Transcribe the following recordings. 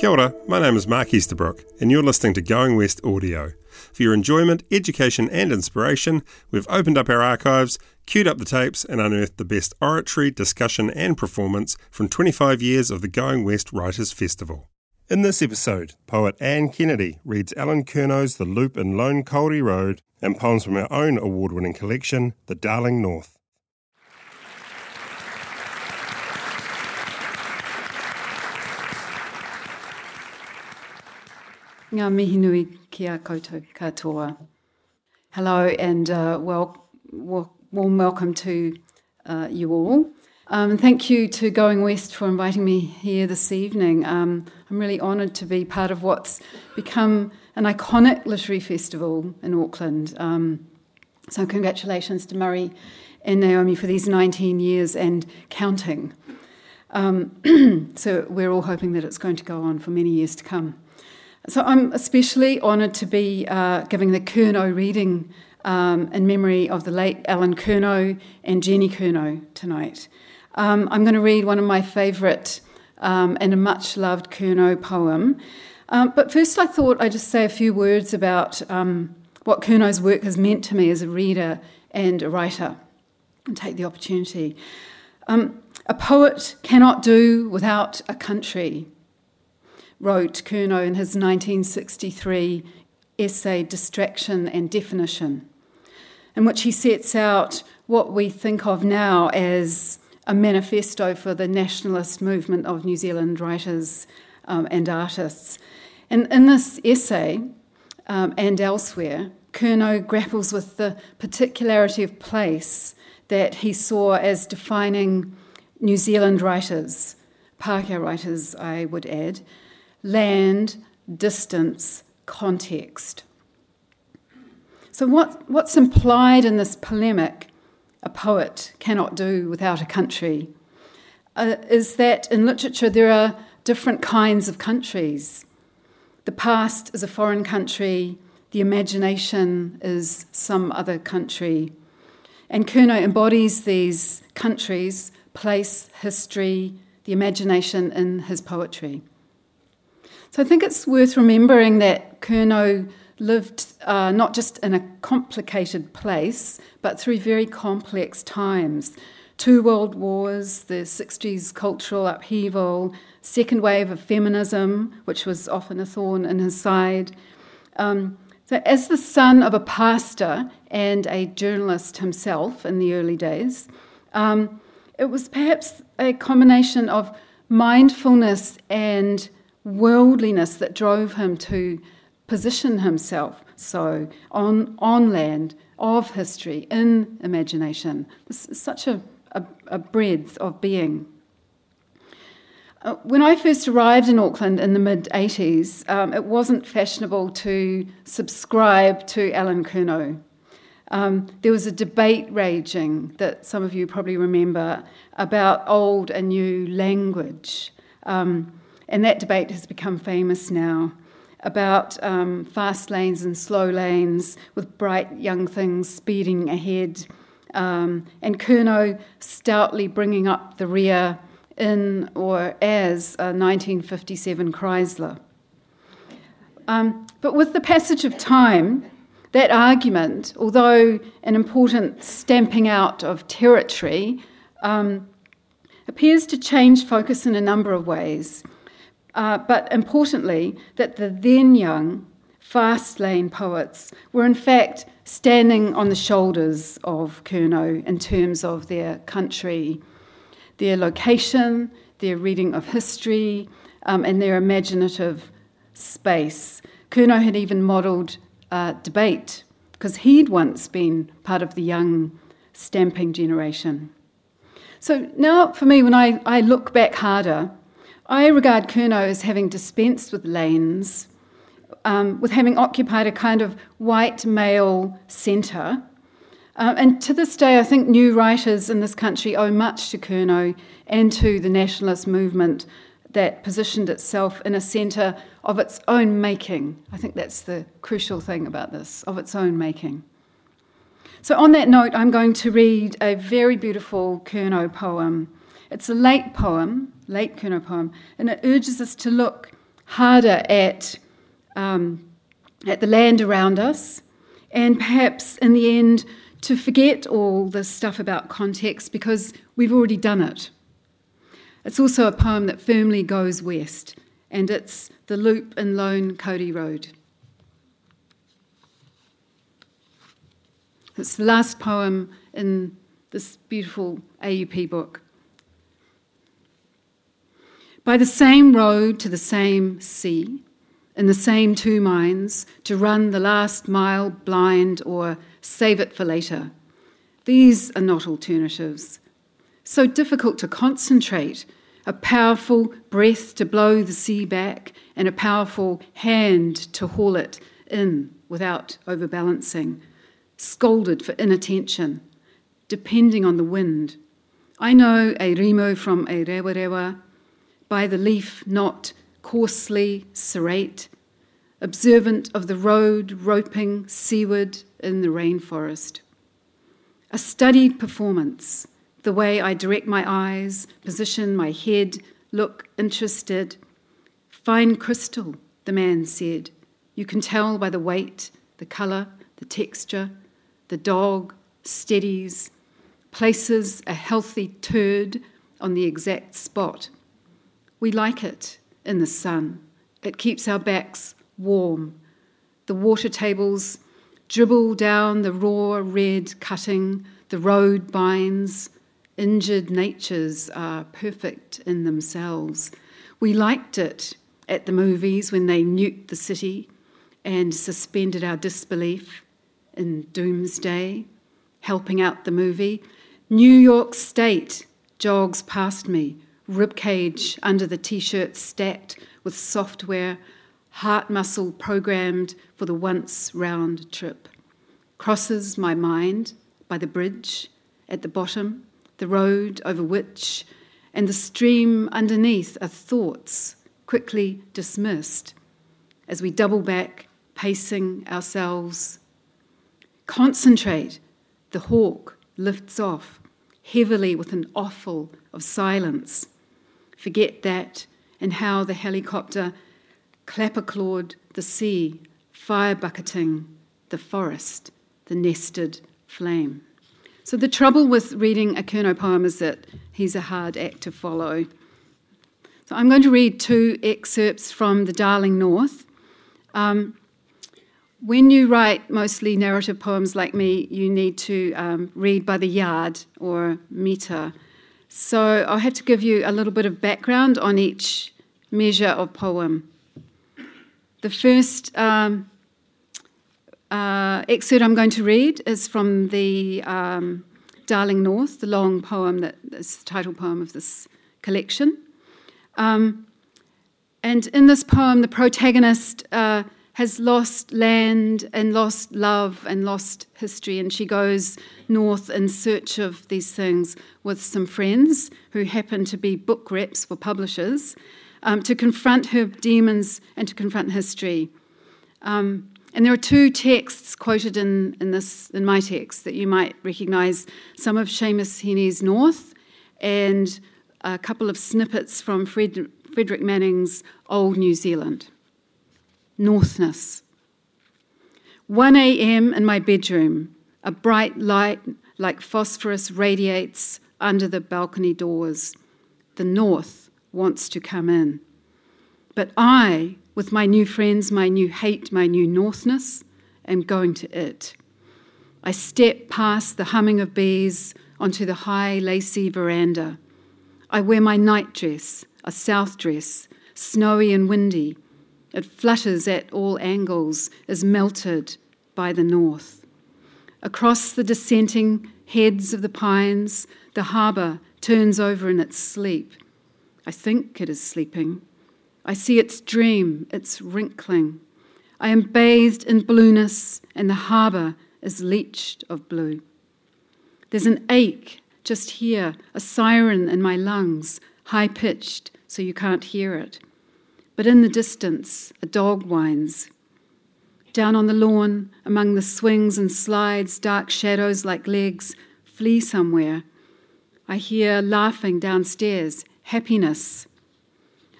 Kia ora, my name is Mark Easterbrook, and you're listening to Going West Audio. For your enjoyment, education, and inspiration, we've opened up our archives, queued up the tapes, and unearthed the best oratory, discussion, and performance from 25 years of the Going West Writers Festival. In this episode, poet Anne Kennedy reads Alan Curnow's The Loop in Lone Kauri Road and poems from our own award winning collection, The Darling North. Ngā mihi nui ki a koutou katoa. Hello and uh, well, well, warm welcome to uh, you all. Um, thank you to Going West for inviting me here this evening. Um, I'm really honoured to be part of what's become an iconic literary festival in Auckland. Um, so, congratulations to Murray and Naomi for these 19 years and counting. Um, so, we're all hoping that it's going to go on for many years to come. So I'm especially honoured to be uh, giving the Curnow reading um, in memory of the late Alan Curnow and Jenny Curnow tonight. Um, I'm going to read one of my favourite um, and a much loved Curnow poem. Um, but first, I thought I'd just say a few words about um, what Curnow's work has meant to me as a reader and a writer, and take the opportunity. Um, a poet cannot do without a country wrote Curnow in his 1963 essay Distraction and Definition, in which he sets out what we think of now as a manifesto for the nationalist movement of New Zealand writers um, and artists. And in this essay um, and elsewhere, Curnow grapples with the particularity of place that he saw as defining New Zealand writers, Pākehā writers, I would add, land, distance, context. So, what, what's implied in this polemic, a poet cannot do without a country, uh, is that in literature there are different kinds of countries. The past is a foreign country, the imagination is some other country. And Curnow embodies these countries, place, history, the imagination in his poetry. So I think it's worth remembering that Curnow lived uh, not just in a complicated place, but through very complex times. Two world wars, the 60s cultural upheaval, second wave of feminism, which was often a thorn in his side. Um, so, as the son of a pastor and a journalist himself in the early days, um, it was perhaps a combination of mindfulness and worldliness that drove him to position himself so on, on land of history, in imagination. This is such a, a, a breadth of being. Uh, when I first arrived in Auckland in the mid 80s, um, it wasn't fashionable to subscribe to Alan Curnow. Um, there was a debate raging that some of you probably remember about old and new language. Um, and that debate has become famous now about um, fast lanes and slow lanes with bright young things speeding ahead, um, and Curnow stoutly bringing up the rear in or as a 1957 Chrysler. Um, but with the passage of time, that argument, although an important stamping out of territory, um, appears to change focus in a number of ways. Uh, but importantly, that the then young, fast lane poets were in fact standing on the shoulders of Curnow in terms of their country, their location, their reading of history, um, and their imaginative space. Curnow had even modelled uh, debate because he'd once been part of the young stamping generation. So now, for me, when I, I look back harder, I regard Curnow as having dispensed with lanes, um, with having occupied a kind of white male centre. Um, and to this day, I think new writers in this country owe much to Curnow and to the nationalist movement that positioned itself in a centre of its own making. I think that's the crucial thing about this, of its own making. So, on that note, I'm going to read a very beautiful Curnow poem. It's a late poem, late Curnow poem, and it urges us to look harder at, um, at the land around us, and perhaps in the end to forget all the stuff about context because we've already done it. It's also a poem that firmly goes west, and it's The Loop and Lone Kauri Road. It's the last poem in this beautiful AUP book. By the same road to the same sea, in the same two minds, to run the last mile blind or save it for later. These are not alternatives. So difficult to concentrate, a powerful breath to blow the sea back, and a powerful hand to haul it in without overbalancing, scolded for inattention, depending on the wind. I know a rimu from a rewa by the leaf not coarsely serrate, observant of the road roping seaward in the rainforest. A studied performance, the way I direct my eyes, position my head, look interested. Fine crystal, the man said. You can tell by the weight, the colour, the texture. The dog steadies, places a healthy turd on the exact spot. We like it in the sun. It keeps our backs warm. The water tables dribble down the raw red cutting, the road binds. Injured natures are perfect in themselves. We liked it at the movies when they nuked the city and suspended our disbelief in doomsday, helping out the movie. New York State jogs past me, ribcage under the t shirt stacked with software, heart muscle programmed for the once round trip. Crosses my mind by the bridge at the bottom, the road over which, and the stream underneath are thoughts quickly dismissed as we double back, pacing ourselves. Concentrate, the hawk lifts off heavily with an offal of silence forget that and how the helicopter clapperclawed the sea, fire bucketing the forest, the nested flame. So, the trouble with reading a Curnow poem is that he's a hard act to follow. So, I'm going to read two excerpts from The Darling North. Um, when you write mostly narrative poems like me, you need to um, read by the yard or meter so I'll have to give you a little bit of background on each measure of poem. The first um, uh, excerpt I'm going to read is from the um, Darling North, the long poem that is the title poem of this collection. Um, and in this poem, the protagonist uh, has lost land and lost love and lost history, and she goes north in search of these things with some friends who happen to be book reps for publishers um, to confront her demons and to confront history. Um, and there are two texts quoted in, in, this, in my text that you might recognise some of Seamus Heaney's North and a couple of snippets from Fred, Frederick Maning's Old New Zealand. Northness. 1 a.m. in my bedroom, a bright light like phosphorus radiates under the balcony doors. The north wants to come in. But I, with my new friends, my new hate, my new northness, am going to it. I step past the humming of bees onto the high, lacy veranda. I wear my night dress, a south dress, snowy and windy, it flutters at all angles, is melted by the north. Across the dissenting heads of the pines, the harbour turns over in its sleep. I think it is sleeping. I see its dream, its wrinkling. I am bathed in blueness, and the harbour is leached of blue. There's an ache just here, a siren in my lungs, high pitched so you can't hear it but in the distance, a dog whines. Down on the lawn, among the swings and slides, dark shadows like legs flee somewhere. I hear laughing downstairs, happiness.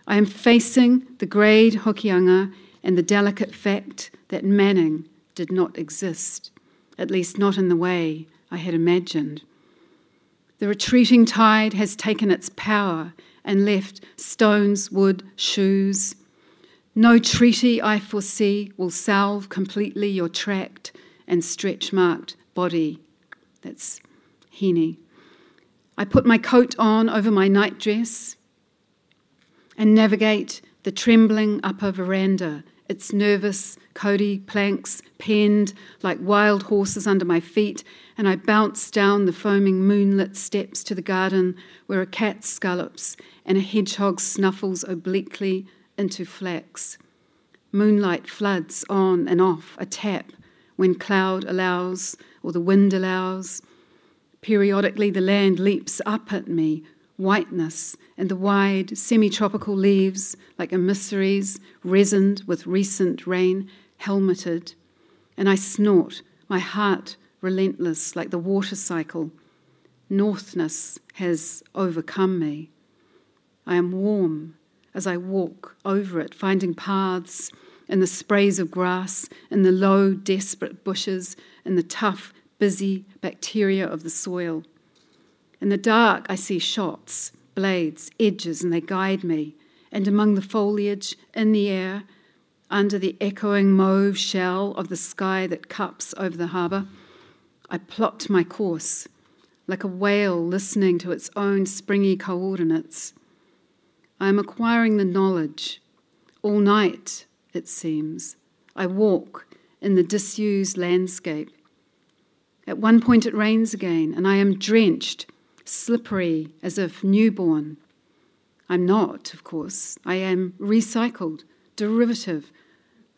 I am facing the grade Hokianga and the delicate fact that Maning did not exist, at least not in the way I had imagined. The retreating tide has taken its power and left stones, wood, shoes. No treaty I foresee will salve completely your tracked and stretch marked body. That's Heaney. I put my coat on over my nightdress and navigate the trembling upper veranda, its nervous, kauri planks penned like wild horses under my feet, and I bounce down the foaming moonlit steps to the garden where a cat scallops and a hedgehog snuffles obliquely into flax. Moonlight floods on and off, a tap when cloud allows or the wind allows. Periodically, the land leaps up at me, whiteness, and the wide semi tropical leaves, like emissaries, resined with recent rain, helmeted. And I snort, my heart relentless, like the water cycle. Northness has overcome me. I am warm as I walk over it, finding paths in the sprays of grass, in the low, desperate bushes, in the tough, busy bacteria of the soil. In the dark, I see shots, blades, edges, and they guide me. And among the foliage, in the air, under the echoing mauve shell of the sky that cups over the harbour, I plot my course, like a whale listening to its own springy coordinates. I am acquiring the knowledge. All night, it seems, I walk in the disused landscape. At one point, it rains again, and I am drenched, slippery as if newborn. I'm not, of course. I am recycled, derivative.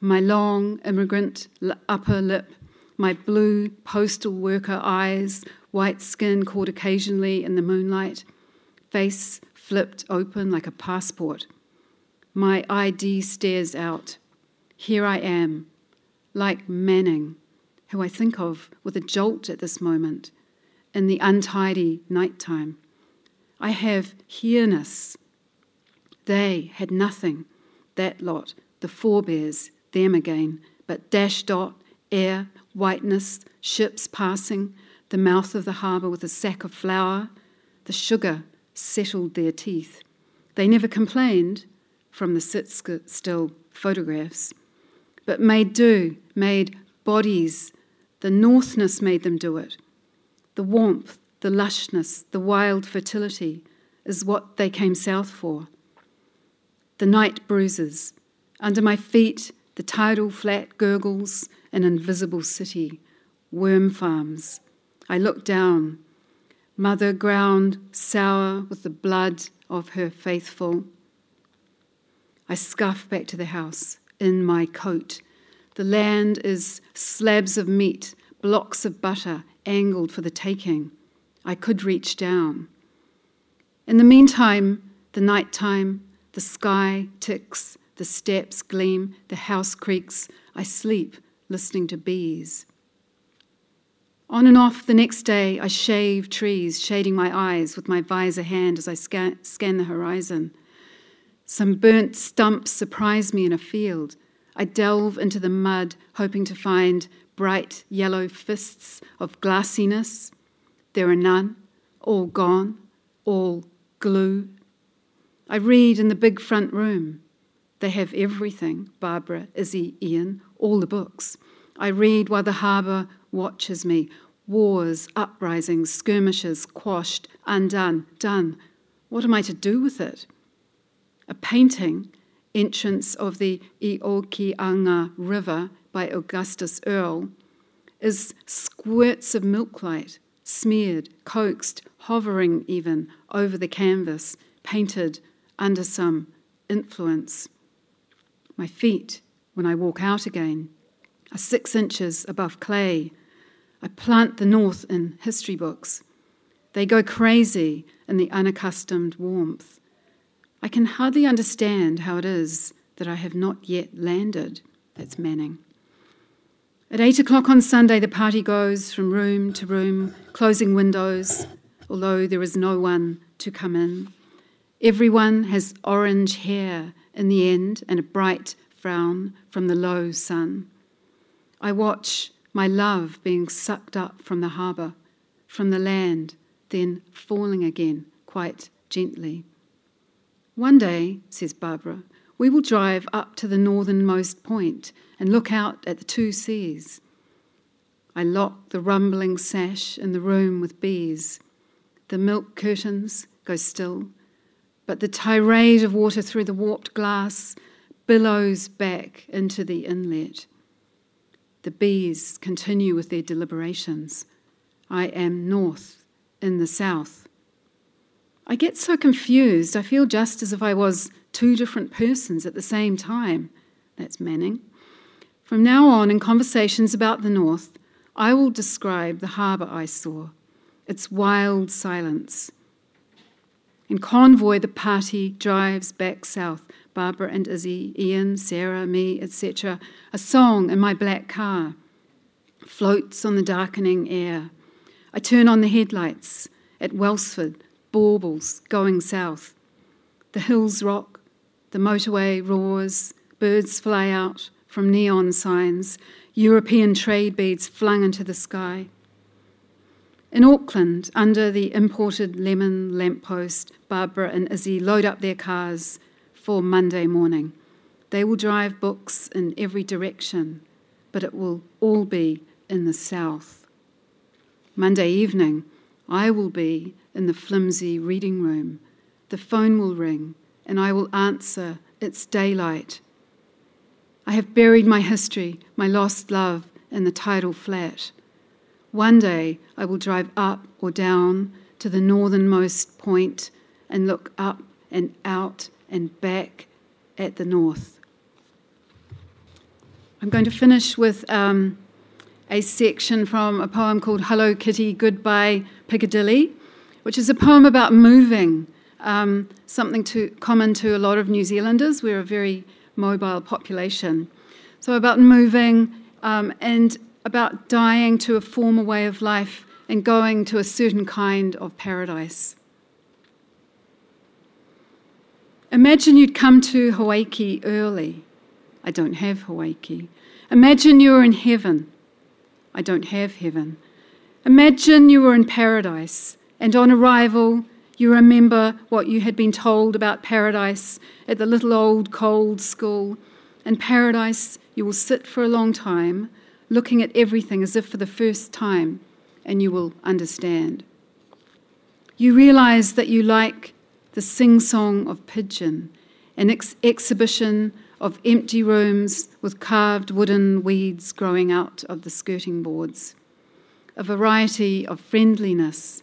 My long immigrant upper lip my blue postal worker eyes, white skin caught occasionally in the moonlight, face flipped open like a passport. My ID stares out. Here I am, like Maning, who I think of with a jolt at this moment, in the untidy night time. I have here-ness. They had nothing, that lot, the forebears, them again, but dash dot, air, whiteness, ships passing, the mouth of the harbour with a sack of flour, the sugar settled their teeth. They never complained from the sit still photographs, but made do, made bodies. The northness made them do it. The warmth, the lushness, the wild fertility is what they came south for. The night bruises. Under my feet, the tidal flat gurgles an invisible city, worm farms. I look down, mother ground sour with the blood of her faithful. I scuff back to the house in my coat. The land is slabs of meat, blocks of butter, angled for the taking. I could reach down. In the meantime, the night time, the sky ticks, the steps gleam, the house creaks. I sleep listening to bees. On and off the next day, I shave trees, shading my eyes with my visor hand as I scan, scan the horizon. Some burnt stumps surprise me in a field. I delve into the mud, hoping to find bright yellow fists of glassiness. There are none, all gone, all glue. I read in the big front room. They have everything Barbara, Izzy, Ian, all the books. I read while the harbour watches me. Wars, uprisings, skirmishes, quashed, undone, done. What am I to do with it? A painting, Entrance of the Hokianga River by Augustus Earle, is squirts of milk light, smeared, coaxed, hovering even over the canvas, painted under some influence. My feet, when I walk out again, are six inches above clay. I plant the north in history books. They go crazy in the unaccustomed warmth. I can hardly understand how it is that I have not yet landed. That's Maning. At eight o'clock on Sunday, the party goes from room to room, closing windows, although there is no one to come in. Everyone has orange hair in the end and a bright frown from the low sun. I watch my love being sucked up from the harbour, from the land, then falling again quite gently. One day, says Barbara, we will drive up to the northernmost point and look out at the two seas. I lock the rumbling sash in the room with bees. The milk curtains go still, but the tirade of water through the warped glass billows back into the inlet. The bees continue with their deliberations. I am north in the south. I get so confused, I feel just as if I was two different persons at the same time. That's Maning. From now on, in conversations about the north, I will describe the harbour I saw, its wild silence. In convoy, the party drives back south. Barbara and Izzy, Ian, Sarah, me, etc. A song in my black car floats on the darkening air. I turn on the headlights at Wellsford, baubles going south. The hills rock, the motorway roars, birds fly out from neon signs, European trade beads flung into the sky. In Auckland, under the imported lemon lamppost, Barbara and Izzy load up their cars for Monday morning. They will drive books in every direction, but it will all be in the south. Monday evening, I will be in the flimsy reading room. The phone will ring, and I will answer. It's daylight. I have buried my history, my lost love, in the tidal flat. One day I will drive up or down to the northernmost point and look up and out and back at the north. I'm going to finish with um, a section from a poem called Hello Kitty, Goodbye Piccadilly, which is a poem about moving, um, something to, common to a lot of New Zealanders. We're a very mobile population. So, about moving um, and about dying to a former way of life and going to a certain kind of paradise. Imagine you'd come to Hawaii early. I don't have Hawaii. Imagine you were in heaven. I don't have heaven. Imagine you were in paradise, and on arrival, you remember what you had been told about paradise at the little old cold school. In paradise, you will sit for a long time, looking at everything as if for the first time, and you will understand. You realize that you like the sing song of pigeon, an ex- exhibition of empty rooms with carved wooden weeds growing out of the skirting boards, a variety of friendliness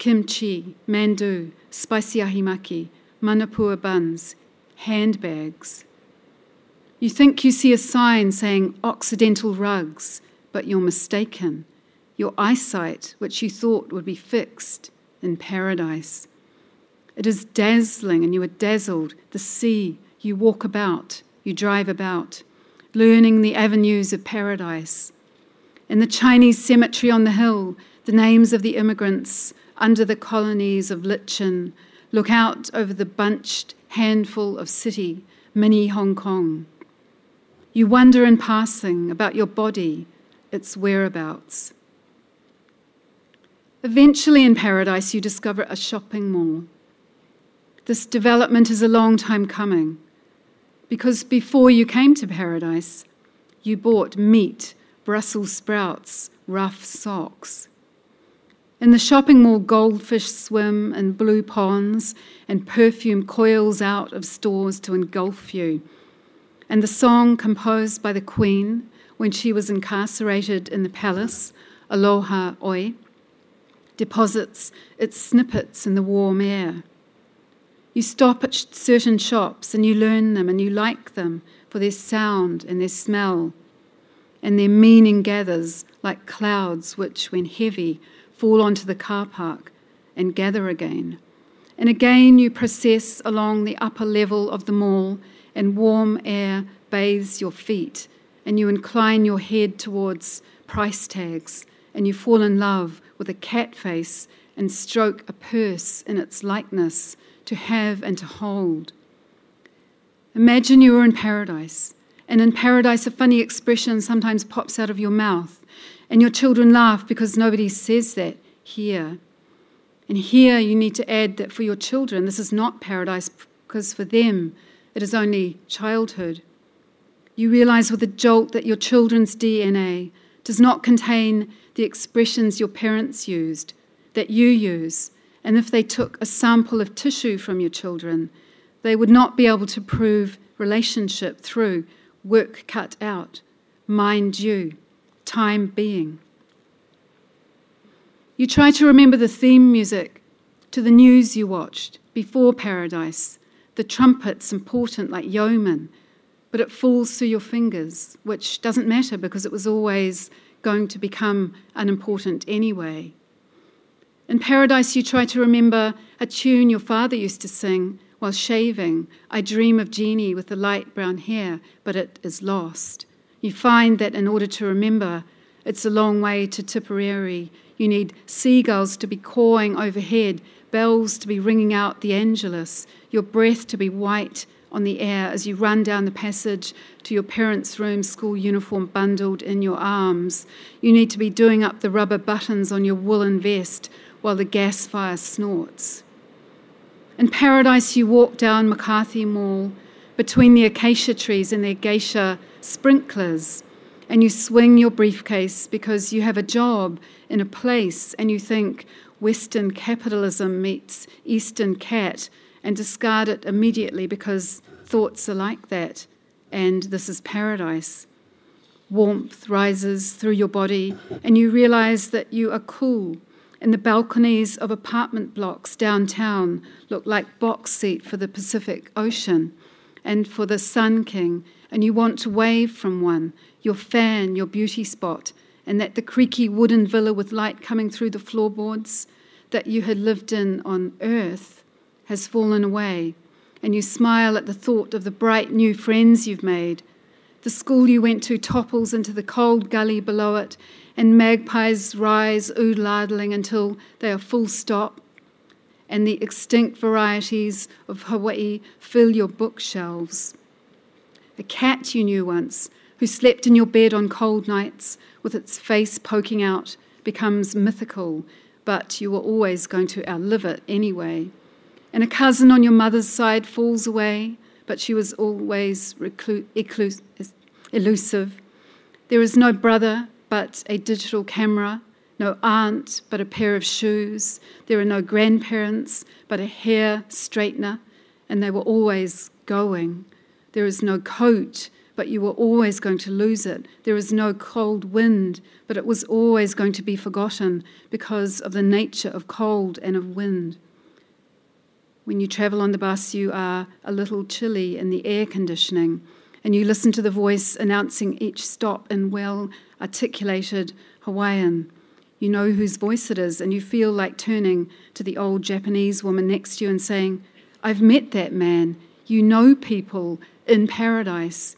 kimchi, mandu, spicy ahimaki, manapua buns, handbags. You think you see a sign saying Occidental rugs, but you're mistaken. Your eyesight, which you thought would be fixed in paradise. It is dazzling, and you are dazzled. The sea, you walk about, you drive about, learning the avenues of paradise. In the Chinese cemetery on the hill, the names of the immigrants under the colonies of Lichen, look out over the bunched handful of city, mini Hong Kong. You wonder in passing about your body, its whereabouts. Eventually, in paradise, you discover a shopping mall. This development is a long time coming because before you came to paradise, you bought meat, Brussels sprouts, rough socks. In the shopping mall, goldfish swim in blue ponds, and perfume coils out of stores to engulf you. And the song composed by the Queen when she was incarcerated in the palace, Aloha Oe, deposits its snippets in the warm air. You stop at certain shops and you learn them and you like them for their sound and their smell, and their meaning gathers like clouds which, when heavy, fall onto the car park and gather again. And again, you process along the upper level of the mall, and warm air bathes your feet, and you incline your head towards price tags, and you fall in love with a cat face and stroke a purse in its likeness to have and to hold. Imagine you are in paradise, and in paradise, a funny expression sometimes pops out of your mouth, and your children laugh because nobody says that here. And here you need to add that for your children, this is not paradise because for them it is only childhood. You realize with a jolt that your children's DNA does not contain the expressions your parents used, that you use. And if they took a sample of tissue from your children, they would not be able to prove relationship through work cut out, mind you, time being. You try to remember the theme music to the news you watched before paradise, the trumpets important like yeomen, but it falls through your fingers, which doesn't matter because it was always going to become unimportant anyway. In paradise, you try to remember a tune your father used to sing while shaving. I dream of Jeannie with the light brown hair, but it is lost. You find that in order to remember, it's a long way to Tipperary. You need seagulls to be cawing overhead, bells to be ringing out the Angelus, your breath to be white on the air as you run down the passage to your parents' room, school uniform bundled in your arms. You need to be doing up the rubber buttons on your woolen vest while the gas fire snorts. In paradise, you walk down McCarthy Mall between the acacia trees and their geisha sprinklers and you swing your briefcase because you have a job in a place and you think Western capitalism meets Eastern cat and discard it immediately because thoughts are like that and this is paradise. Warmth rises through your body and you realize that you are cool. And the balconies of apartment blocks downtown look like box seat for the Pacific Ocean and for the Sun King, and you want to wave from one your fan, your beauty spot, and that the creaky wooden villa with light coming through the floorboards that you had lived in on earth has fallen away, and you smile at the thought of the bright new friends you've made. The school you went to topples into the cold gully below it, and magpies rise oodladling until they are full stop, and the extinct varieties of Hawaii fill your bookshelves. A cat you knew once who slept in your bed on cold nights with its face poking out becomes mythical, but you were always going to outlive it anyway. And a cousin on your mother's side falls away, but she was always reclu- eclus- elusive. There is no brother but a digital camera, no aunt but a pair of shoes. There are no grandparents but a hair straightener, and they were always going. There is no coat but you were always going to lose it. There is no cold wind, but it was always going to be forgotten because of the nature of cold and of wind. When you travel on the bus, you are a little chilly in the air conditioning, and you listen to the voice announcing each stop in well articulated Hawaiian. You know whose voice it is, and you feel like turning to the old Japanese woman next to you and saying, I've met that man. You know people in paradise.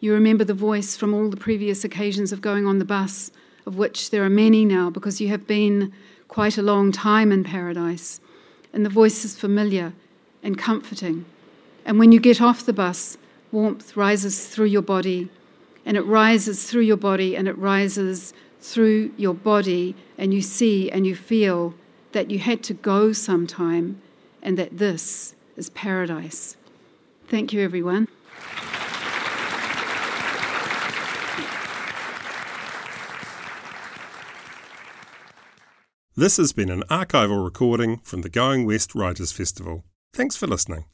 You remember the voice from all the previous occasions of going on the bus, of which there are many now because you have been quite a long time in paradise. And the voice is familiar and comforting. And when you get off the bus, warmth rises through your body, and it rises through your body, and it rises through your body, and you see and you feel that you had to go sometime, and that this is paradise. Thank you, everyone. This has been an archival recording from the Going West Writers Festival. Thanks for listening.